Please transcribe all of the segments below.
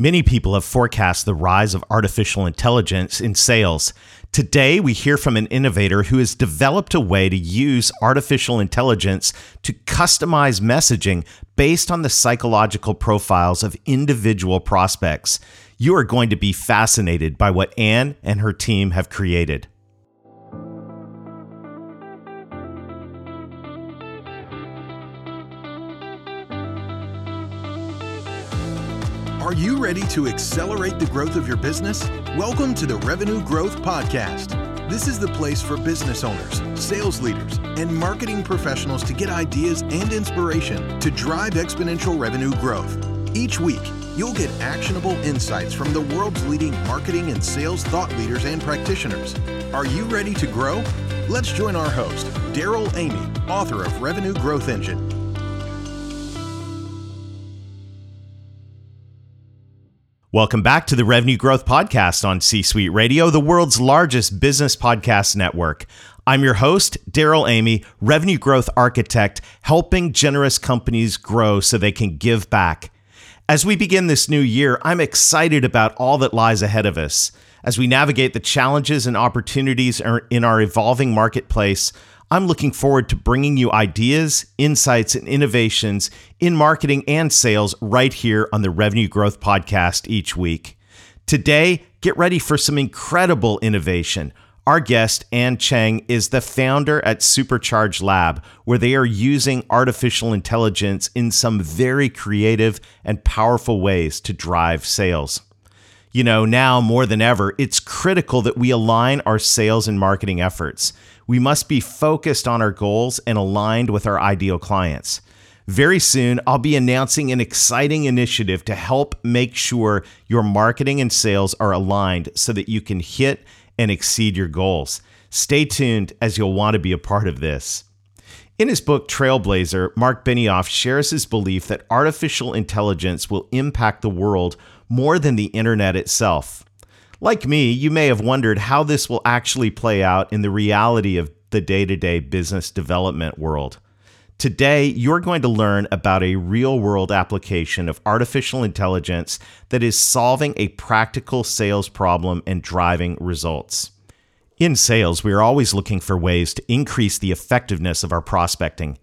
Many people have forecast the rise of artificial intelligence in sales. Today, we hear from an innovator who has developed a way to use artificial intelligence to customize messaging based on the psychological profiles of individual prospects. You are going to be fascinated by what Anne and her team have created. Are you ready to accelerate the growth of your business? Welcome to the Revenue Growth Podcast. This is the place for business owners, sales leaders, and marketing professionals to get ideas and inspiration to drive exponential revenue growth. Each week, you'll get actionable insights from the world's leading marketing and sales thought leaders and practitioners. Are you ready to grow? Let's join our host, Darrell Amy, author of Revenue Growth Engine Welcome back to the Revenue Growth Podcast on C Suite Radio, the world's largest business podcast network. I'm your host, Darrell Amy, Revenue Growth Architect, helping generous companies grow so they can give back. As we begin this new year, I'm excited about all that lies ahead of us. As we navigate the challenges and opportunities er, in our evolving marketplace, I'm looking forward to bringing you ideas, insights, and innovations in marketing and sales right here on the Revenue Growth Podcast each week. Today, get ready for some incredible innovation. Our guest, Anne Cheng, is the founder at Supercharge Lab, where they are using artificial intelligence in some very creative and powerful ways to drive sales. You know, now more than ever, it's critical that we align our sales and marketing efforts. We must be focused on our goals and aligned with our ideal clients. Very soon, I'll be announcing an exciting initiative to help make sure your marketing and sales are aligned so that you can hit and exceed your goals. Stay tuned as you'll want to be a part of this. In his book Trailblazer, Marc Benioff shares his belief that artificial intelligence will impact the world more than the internet itself. Like me, you may have wondered how this will actually play out in the reality of the day to day business development world. Today, you're going to learn about a real world application of artificial intelligence that is solving a practical sales problem and driving results. In sales, we are always looking for ways to increase the effectiveness of our prospecting.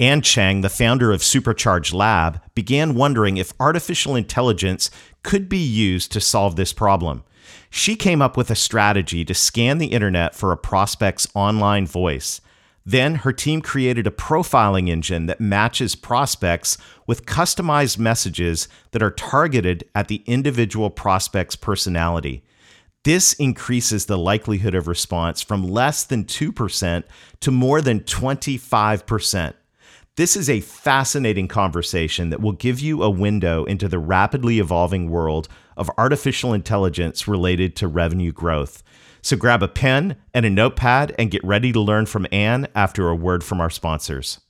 Anne Chang, the founder of Supercharge Lab, began wondering if artificial intelligence could be used to solve this problem. She came up with a strategy to scan the internet for a prospect's online voice. Then her team created a profiling engine that matches prospects with customized messages that are targeted at the individual prospect's personality. This increases the likelihood of response from less than 2% to more than 25%. This is a fascinating conversation that will give you a window into the rapidly evolving world of artificial intelligence related to revenue growth. So grab a pen and a notepad and get ready to learn from Anne after a word from our sponsors.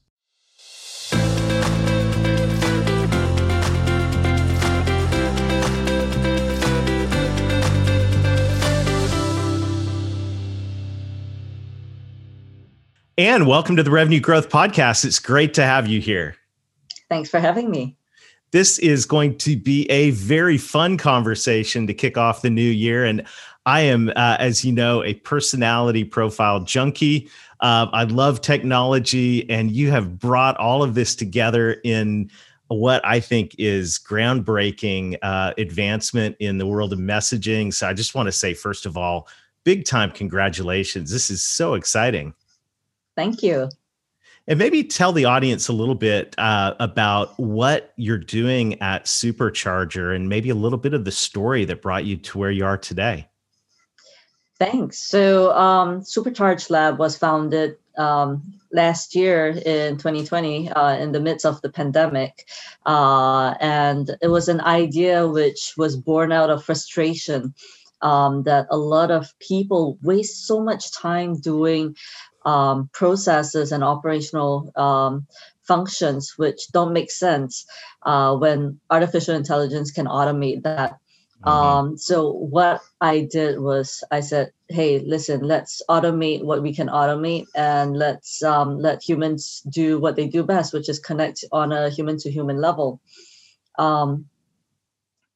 Anne, welcome to the Revenue Growth Podcast. It's great to have you here. Thanks for having me. This is going to be a very fun conversation to kick off the new year. And I am, uh, as you know, a personality profile junkie. Uh, I love technology, and you have brought all of this together in what I think is groundbreaking uh, advancement in the world of messaging. So I just want to say, first of all, big time congratulations. This is so exciting. Thank you. And maybe tell the audience a little bit uh, about what you're doing at Supercharger and maybe a little bit of the story that brought you to where you are today. Thanks. So, um, Supercharge Lab was founded um, last year in 2020 uh, in the midst of the pandemic. Uh, and it was an idea which was born out of frustration um, that a lot of people waste so much time doing um, processes and operational um, functions which don't make sense uh, when artificial intelligence can automate that. Mm-hmm. Um, so what I did was I said, "Hey, listen, let's automate what we can automate, and let's um, let humans do what they do best, which is connect on a human to human level." Um,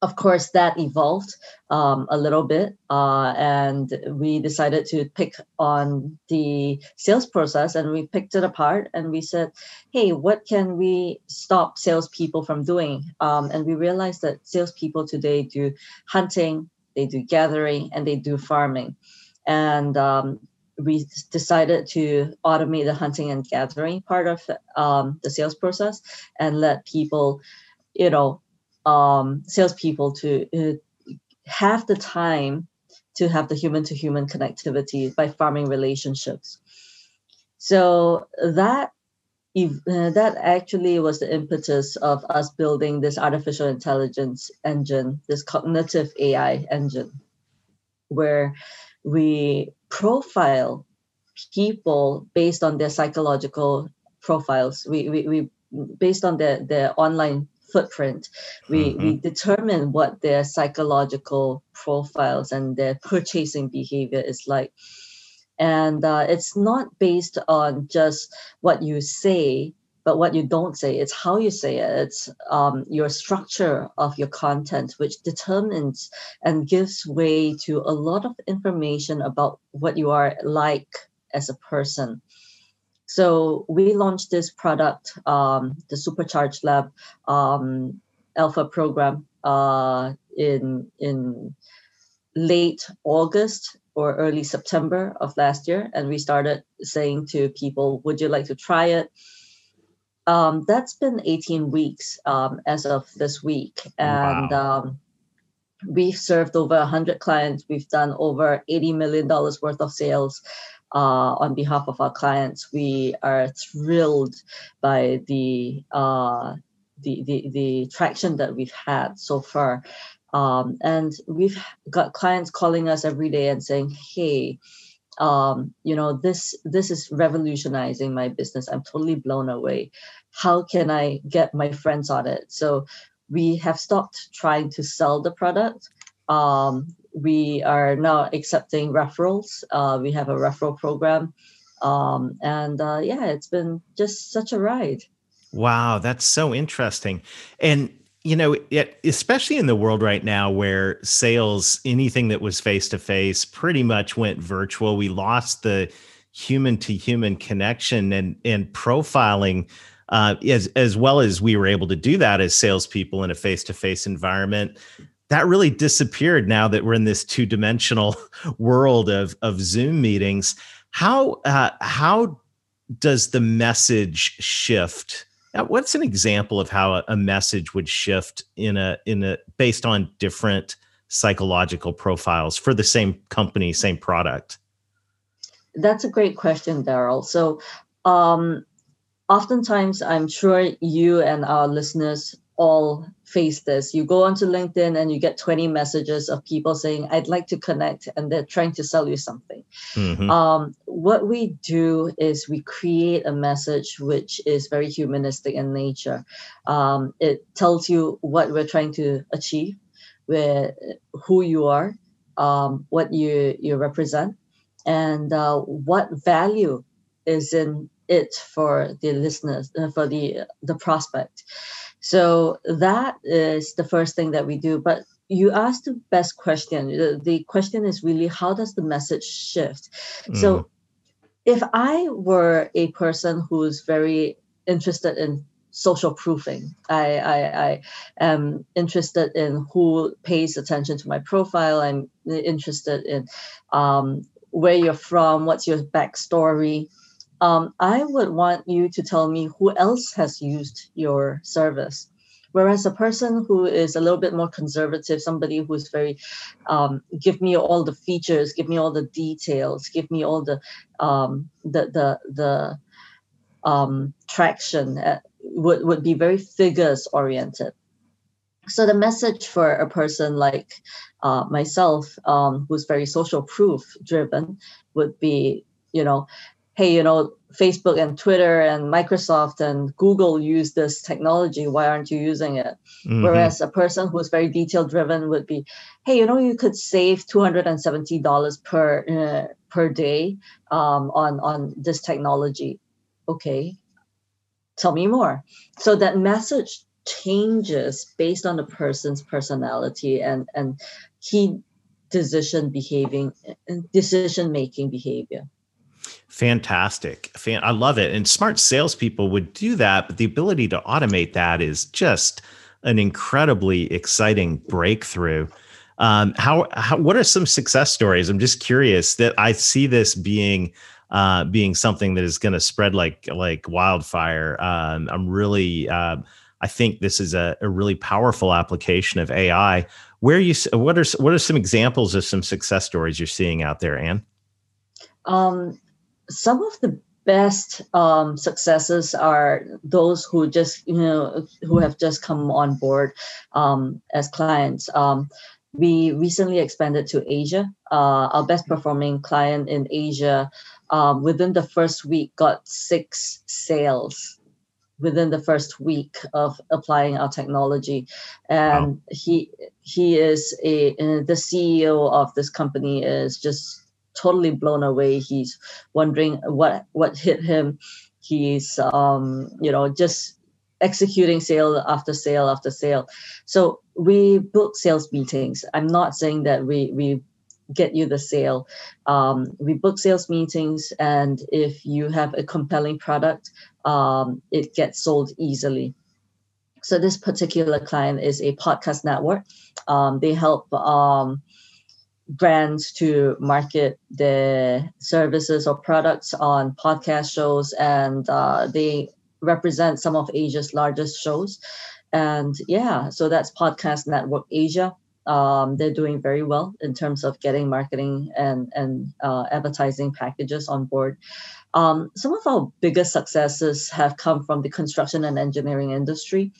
of course, that evolved um, a little bit, uh, and we decided to pick on the sales process, and we picked it apart, and we said, "Hey, what can we stop salespeople from doing?" Um, and we realized that salespeople today do hunting, they do gathering, and they do farming, and um, we decided to automate the hunting and gathering part of um, the sales process and let people, you know, um, salespeople to uh, have the time to have the human to human connectivity by farming relationships. So that uh, that actually was the impetus of us building this artificial intelligence engine, this cognitive AI engine, where we profile people based on their psychological profiles. We, we, we based on their, their online footprint, we, mm-hmm. we determine what their psychological profiles and their purchasing behavior is like. And uh, it's not based on just what you say, but what you don't say. It's how you say it. It's um, your structure of your content, which determines and gives way to a lot of information about what you are like as a person. So we launched this product, um, the Supercharge Lab um, Alpha program, uh, in in late August or early September of last year, and we started saying to people, "Would you like to try it?" Um, that's been 18 weeks um, as of this week, and wow. um, we've served over 100 clients. We've done over 80 million dollars worth of sales uh, on behalf of our clients. We are thrilled by the, uh, the, the, the traction that we've had so far. Um, and we've got clients calling us every day and saying, hey, um, you know, this this is revolutionizing my business. I'm totally blown away. How can I get my friends on it? So we have stopped trying to sell the product. Um, we are now accepting referrals. Uh, we have a referral program. Um, and uh, yeah, it's been just such a ride. Wow, that's so interesting. And you know, it, especially in the world right now where sales, anything that was face to face, pretty much went virtual. We lost the human to human connection and and profiling. Uh, as as well as we were able to do that as salespeople in a face to face environment, that really disappeared now that we're in this two dimensional world of of Zoom meetings. How uh, how does the message shift? Now, what's an example of how a, a message would shift in a in a based on different psychological profiles for the same company, same product? That's a great question, Darrell. So, um, oftentimes, I'm sure you and our listeners all face this. You go onto LinkedIn and you get 20 messages of people saying, I'd like to connect, and they're trying to sell you something. Mm-hmm. Um, what we do is we create a message which is very humanistic in nature. Um, it tells you what we're trying to achieve, where who you are, um, what you, you represent, and uh, what value is in it for the listeners, uh, for the the prospect. So that is the first thing that we do. But you asked the best question. The, the question is really how does the message shift? Mm. So if I were a person who's very interested in social proofing. I, I, I, am interested in who pays attention to my profile. I'm interested in um, where you're from, what's your backstory, um, I would want you to tell me who else has used your service. Whereas a person who is a little bit more conservative, somebody who's very, um, give me all the features, give me all the details, give me all the um, the the the um, traction, uh, would would be very figures oriented. So the message for a person like uh, myself, um, who's very social proof driven, would be, you know, hey, you know, Facebook and Twitter and Microsoft and Google use this technology. Why aren't you using it? Mm-hmm. Whereas a person who's very detail driven would be, hey, you know, you could save two hundred and seventy dollars per uh, per day um, on on this technology. Okay, tell me more. So that message changes based on the person's personality and and key decision behaving decision making behavior Fantastic. Fan- I love it. And smart salespeople would do that, but the ability to automate that is just an incredibly exciting breakthrough. Um, how, how what are some success stories? I'm just curious that I see this being uh, being something that is going to spread like like wildfire. Um, I'm really uh, I think this is a, a, really powerful application of AI. Where you what are what are some examples of some success stories you're seeing out there, Anne? Um, some of the best um, successes are those who just you know who have just come on board um, as clients. Um, we recently expanded to Asia. Uh, our best performing client in Asia um, within the first week got six sales within the first week of applying our technology and wow. he he is a the ceo of this company is just totally blown away. He's wondering what what hit him. He's um, you know just executing sale after sale after sale. So we book sales meetings. I'm not saying that we we get you the sale. Um, we book sales meetings, and if you have a compelling product, um, it gets sold easily. So this particular client is a podcast network. Um, they help um, brands to market their services or products on podcast shows and uh, they represent some of asia's largest shows. And yeah so that's podcast network asia. Um, they're doing very well in terms of getting marketing and and uh, advertising packages on board. Um, some of our biggest successes have come from the construction and engineering industry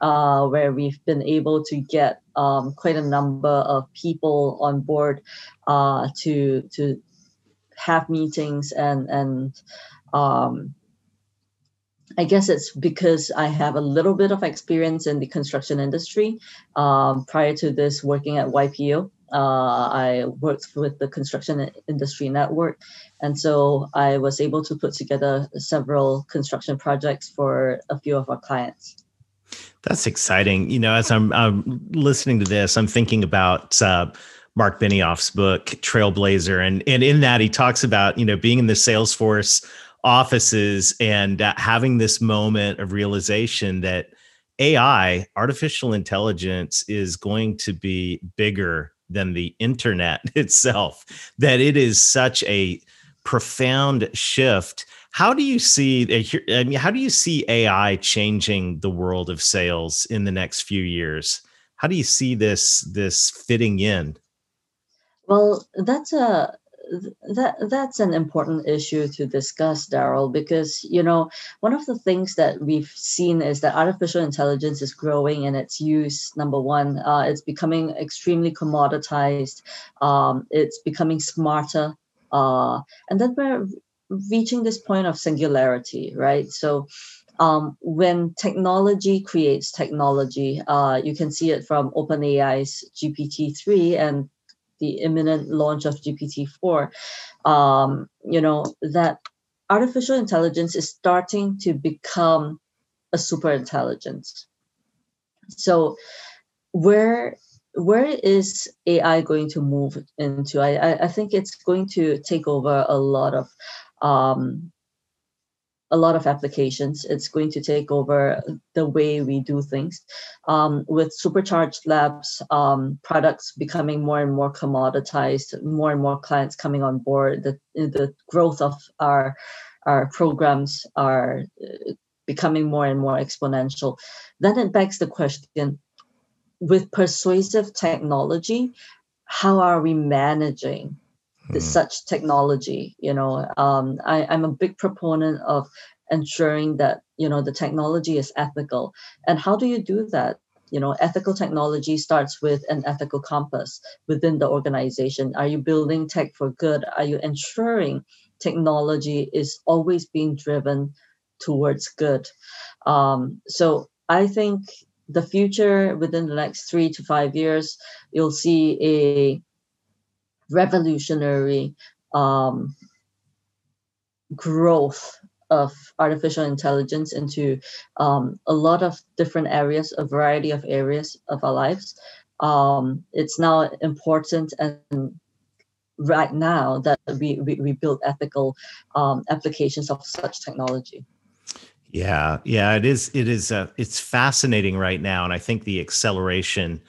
uh, where we've been able to get um, quite a number of people on board uh, to to have meetings and and um, I guess it's because I have a little bit of experience in the construction industry. Um, prior to this, working at YPO, uh, I worked with the Construction Industry Network, and so I was able to put together several construction projects for a few of our clients. That's exciting. You know, as I'm, I'm listening to this, I'm thinking about uh, Marc Benioff's book Trailblazer, and and in that he talks about you know being in the Salesforce offices and uh, having this moment of realization that AI, artificial intelligence, is going to be bigger than the internet itself. That it is such a profound shift how do you see? I mean, how do you see AI changing the world of sales in the next few years? How do you see this this fitting in? Well, that's a that that's an important issue to discuss darrell because you know one of the things that we've seen is that artificial intelligence is growing in its use number one uh, it's becoming extremely commoditized um, it's becoming smarter uh, and then we're reaching this point of singularity, right? So um, when technology creates technology, uh, you can see it from OpenAI's GPT-3 and the imminent launch of GPT-4. Um, you know that artificial intelligence is starting to become a super intelligence. So where where is AI going to move into? I, I think it's going to take over a lot of um, a lot of applications. It's going to take over the way we do things. Um, with supercharged labs um, products becoming more and more commoditized, more and more clients coming on board, the, the growth of our our programs are uh, becoming more and more exponential. Then it begs the question: with persuasive technology, how are we managing mm. such technology you know um, I, i'm a big proponent of ensuring that you know the technology is ethical. And how do you do that? You know ethical technology starts with an ethical compass within the organization. Are you building tech for good? Are you ensuring technology is always being driven towards good? Um, so i think the future within the next three to five years you'll see a revolutionary um, growth of artificial intelligence into um, a lot of different areas, a variety of areas of our lives. Um, it's now important and right now that we, we, we build ethical um, applications of such technology. Yeah, yeah, it is. It is. Uh, it's fascinating right now, and I think the acceleration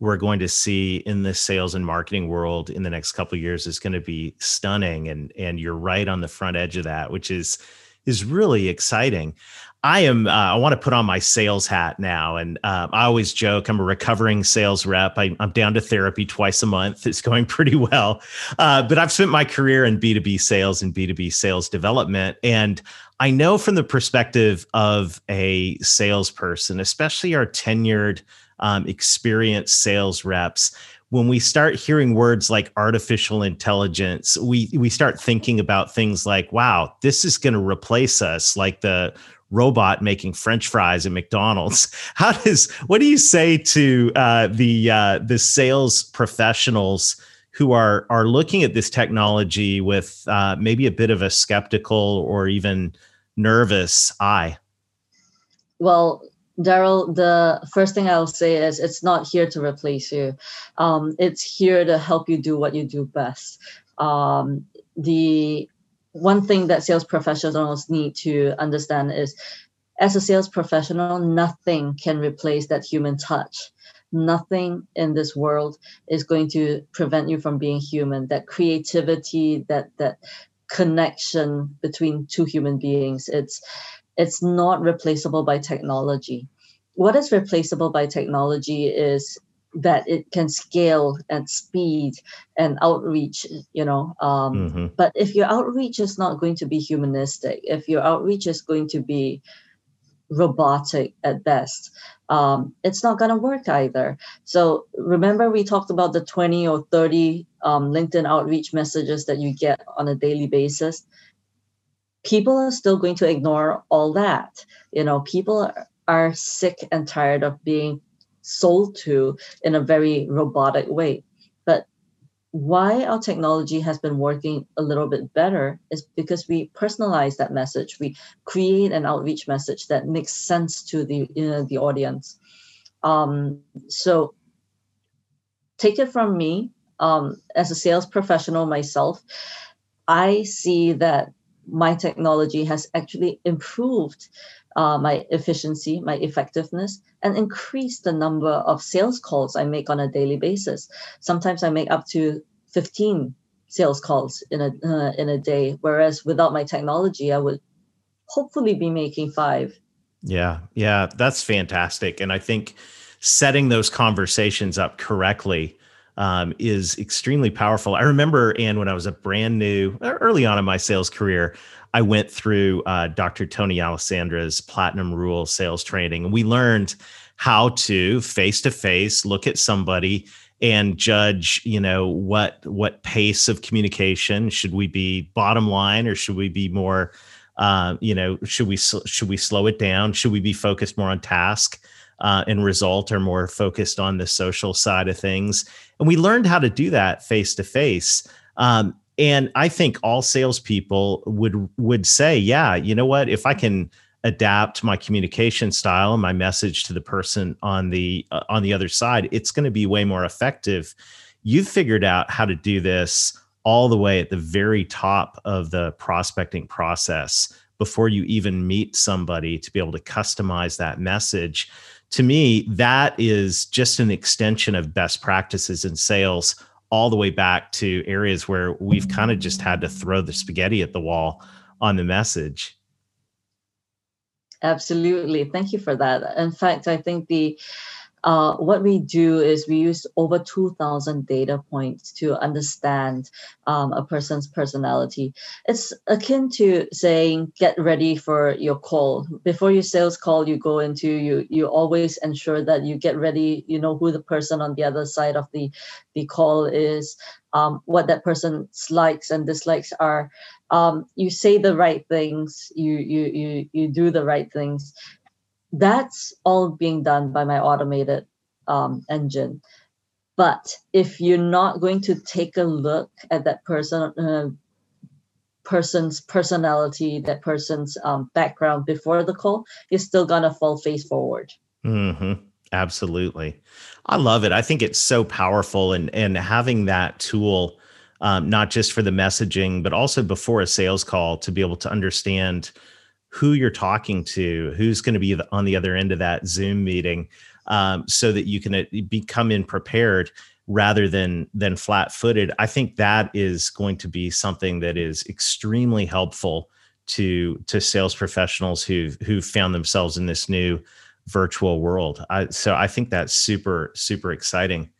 we're going to see in the sales and marketing world in the next couple years is going to be stunning and and you're right on the front edge of that which is is really exciting. I am uh, i want to put on my sales hat now and uh, i always joke i'm a recovering sales rep. I, am down to therapy twice a month. It's going pretty well. Uh, but i've spent my career in b2b sales and b2b sales development and i know from the perspective of a salesperson especially our tenured um, experienced sales reps. When we start hearing words like artificial intelligence we we start thinking about things like wow this is going to replace us like the robot making french fries at mcdonald's. How does what do you say to uh, the uh, the sales professionals who are are looking at this technology with uh, maybe a bit of a skeptical or even nervous eye? Well Darrell, the first thing I'll say is it's not here to replace you. Um, it's here to help you do what you do best. Um, the one thing that sales professionals need to understand is as a sales professional, nothing can replace that human touch. Nothing in this world is going to prevent you from being human. That creativity, that that connection between two human beings. It's it's not replaceable by technology. What is replaceable by technology is that it can scale and speed and outreach you know um, mm-hmm. but if your outreach is not going to be humanistic if your outreach is going to be robotic at best um, it's not going to work either so remember we talked about the 20 or 30 um, linkedin outreach messages that you get on a daily basis people are still going to ignore all that. You know, people are sick and tired of being sold to in a very robotic way. But why our technology has been working a little bit better is because we personalize that message. We create an outreach message that makes sense to the you know, the audience. Um, so take it from me um, as a sales professional myself. I see that my technology has actually improved uh, my efficiency, my effectiveness, and increased the number of sales calls I make on a daily basis. Sometimes I make up to 15 sales calls in a uh, in a day, whereas without my technology, I would hopefully be making five. Yeah, yeah, that's fantastic, and I think setting those conversations up correctly um, is extremely powerful. I remember, and when I was a brand new, early on in my sales career, I went through uh, Dr. Tony Alessandra's Platinum Rule sales training, and we learned how to face to face look at somebody and judge you know what what pace of communication should we be bottom line or should we be more uh, you know should we should we slow it down should we be focused more on task uh, and result are more focused on the social side of things. And we learned how to do that face to face. And I think all salespeople would would say, yeah, you know what? If I can adapt my communication style and my message to the person on the uh, on the other side, it's going to be way more effective. You've figured out how to do this all the way at the very top of the prospecting process before you even meet somebody to be able to customize that message to me, that is just an extension of best practices in sales all the way back to areas where we've kind of just had to throw the spaghetti at the wall on the message. Absolutely. Thank you for that. In fact, I think the uh, what we do is we use over 2,000 data points to understand um, a person's personality. It's akin to saying, get ready for your call. Before your sales call, you go into, you you always ensure that you get ready, you know who the person on the other side of the, the call is, um, what that person's likes and dislikes are. Um, you say the right things, you, you, you, you do the right things that's all being done by my automated um, engine. But if you're not going to take a look at that person uh, person's personality, that person's um, background before the call, you're still gonna fall face forward. Mm-hmm. Absolutely, I love it. I think it's so powerful, and and having that tool. Um, not just for the messaging, but also before a sales call to be able to understand who you're talking to, who's going to be on the other end of that Zoom meeting, um, so that you can uh, become in prepared rather than than flat-footed. I think that is going to be something that is extremely helpful to to sales professionals who who found themselves in this new virtual world. I, so I think that's super super exciting.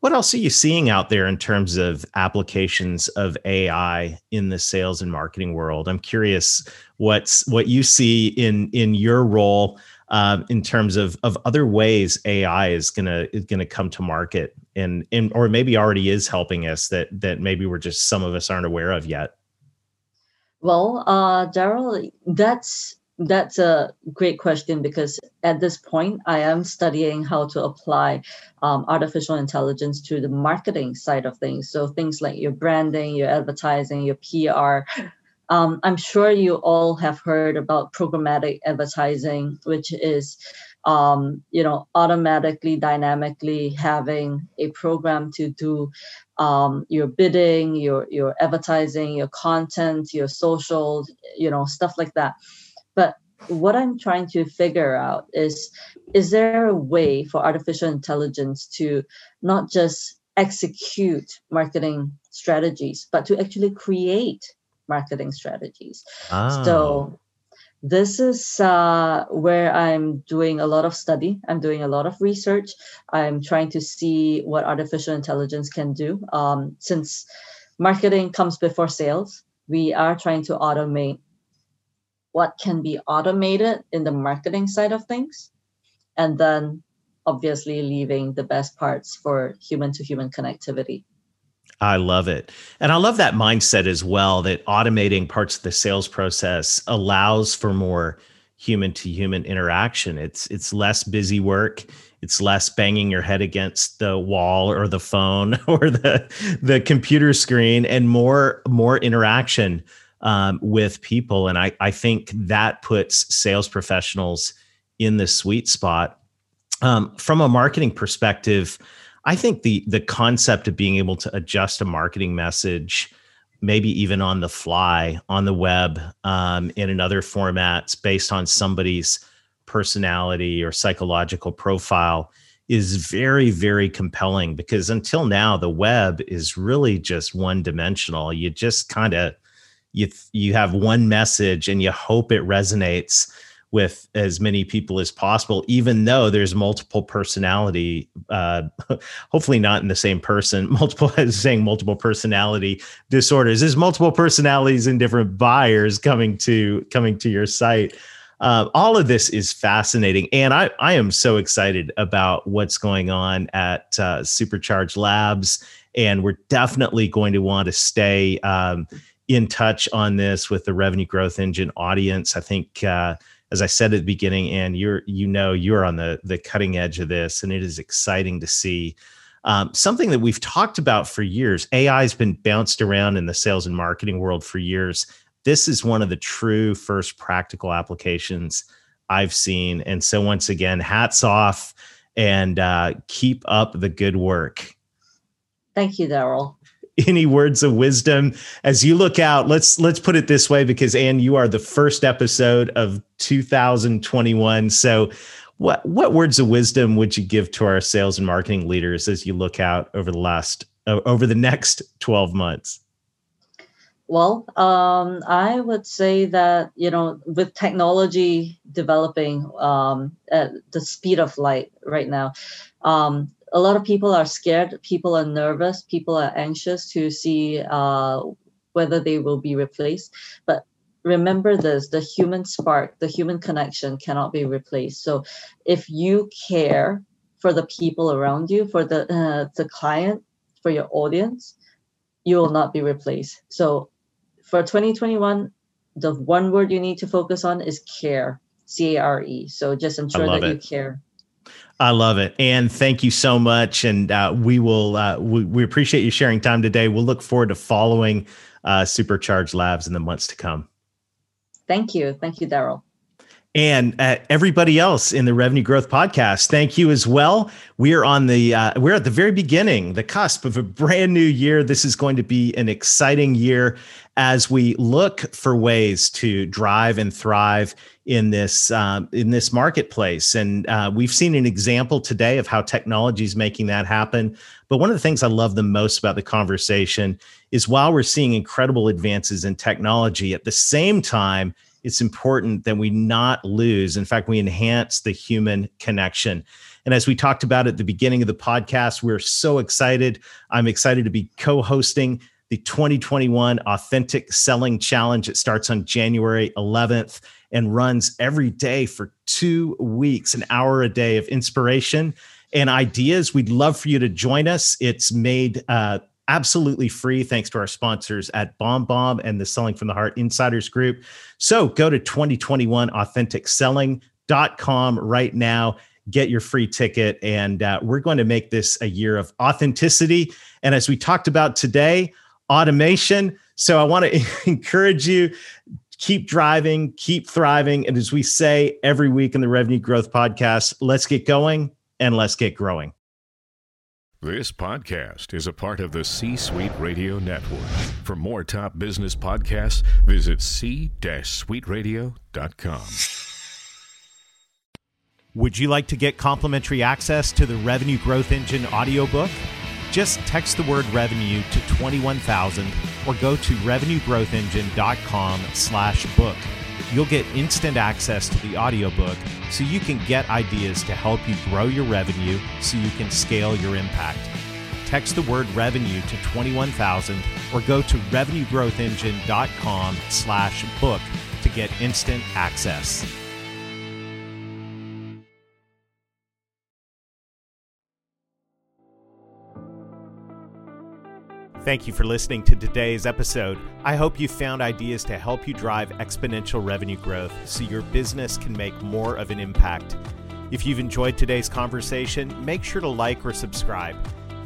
What else are you seeing out there in terms of applications of AI in the sales and marketing world? I'm curious what's what you see in in your role um, in terms of of other ways AI is gonna is gonna come to market and and or maybe already is helping us that that maybe we're just some of us aren't aware of yet. Well, uh, Darrell, that's that's a great question because at this point, I am studying how to apply um, artificial intelligence to the marketing side of things. So things like your branding, your advertising, your PR. Um, I'm sure you all have heard about programmatic advertising, which is, um, you know, automatically, dynamically having a program to do um, your bidding, your your advertising, your content, your social, you know, stuff like that. But what I'm trying to figure out is is there a way for artificial intelligence to not just execute marketing strategies, but to actually create marketing strategies? So this is uh, where I'm doing a lot of study. I'm doing a lot of research. I'm trying to see what artificial intelligence can do. Um, since marketing comes before sales, we are trying to automate what can be automated in the marketing side of things and then obviously leaving the best parts for human to human connectivity I love it. And I love that mindset as well that automating parts of the sales process allows for more human to human interaction. It's it's less busy work, it's less banging your head against the wall or the phone or the the computer screen and more more interaction um, with people. And I, I think that puts sales professionals in the sweet spot. Um, from a marketing perspective, I think the the concept of being able to adjust a marketing message, maybe even on the fly on the web, um, in other formats based on somebody's personality or psychological profile, is very very compelling. Because until now, the web is really just one dimensional. You just kind of you you have one message and you hope it resonates with as many people as possible even though there's multiple personality uh, hopefully not in the same person multiple saying multiple personality disorders there's multiple personalities and different buyers coming to coming to your site uh, all of this is fascinating and I, I am so excited about what's going on at uh, supercharge labs and we're definitely going to want to stay um, in touch on this with the revenue growth engine audience. I think, uh, as I said at the beginning, and you're you know you're on the the cutting edge of this, and it is exciting to see. Um, something that we've talked about for years. AI has been bounced around in the sales and marketing world for years. This is one of the true first practical applications I've seen. And so, once again, hats off and uh, keep up the good work. Thank you, Darrell any words of wisdom. As you look out let's let's put it this way because anne you are the first episode of 2021 so what what words of wisdom would you give to our sales and marketing leaders as you look out over the last over the next 12 months? Well um, i would say that you know with technology developing um, at the speed of light right now um, a lot of people are scared. People are nervous. People are anxious to see uh, whether they will be replaced. But remember this the human spark the human connection cannot be replaced. So if you care for the people around you for the uh, the client for your audience you will not be replaced. So for 2021 the one word you need to focus on is care c-a-r-e so just ensure that it. you care I love it. And thank you so much. And uh, we will, uh, we, we, appreciate you sharing time today. We'll look forward to following uh, Supercharge Labs in the months to come. Thank you. Thank you, Darrell. And uh, everybody else in the Revenue Growth Podcast, thank you as well. We are on the uh, we're at the very beginning, the cusp of a brand new year. This is going to be an exciting year as we look for ways to drive and thrive in this um, in this marketplace. And uh, we've seen an example today of how technology is making that happen. But one of the things I love the most about the conversation is while we're seeing incredible advances in technology, at the same time it's important that we not lose. In fact, we enhance the human connection. And as we talked about at the beginning of the podcast, we're so excited. I'm excited to be co hosting the 2021 Authentic Selling Challenge. It starts on January 11th and runs every day for two weeks, an hour a day of inspiration and ideas. We'd love for you to join us. It's made uh, absolutely free thanks to our sponsors at BombBomb and the Selling from the Heart Insiders Group. So go to 2021authenticselling.com right now. Get your free ticket. And uh, we're going to make this a year of authenticity. And as we talked about today, automation. So I want to encourage you keep driving, keep thriving. And as we say every week in the Revenue Growth Podcast, let's get going and let's get growing. This podcast is a part of the C Suite Radio Network. For more top business podcasts, visit c-suiteradio.com. Would you like to get complimentary access to the Revenue Growth Engine audiobook? Just text the word revenue to 21000 or go to revenuegrowthengine.com slash book you'll get instant access to the audiobook so you can get ideas to help you grow your revenue so you can scale your impact. Text the word revenue to 21000 or go to revenuegrowthengine.com slash book to get instant access. Thank you for listening to today's episode. I hope you found ideas to help you drive exponential revenue growth so your business can make more of an impact. If you've enjoyed today's conversation, make sure to like or subscribe.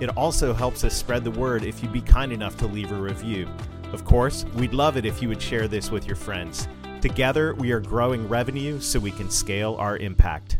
It also helps us spread the word if you'd be kind enough to leave a review. Of course, we'd love it if you would share this with your friends. Together, we are growing revenue so we can scale our impact.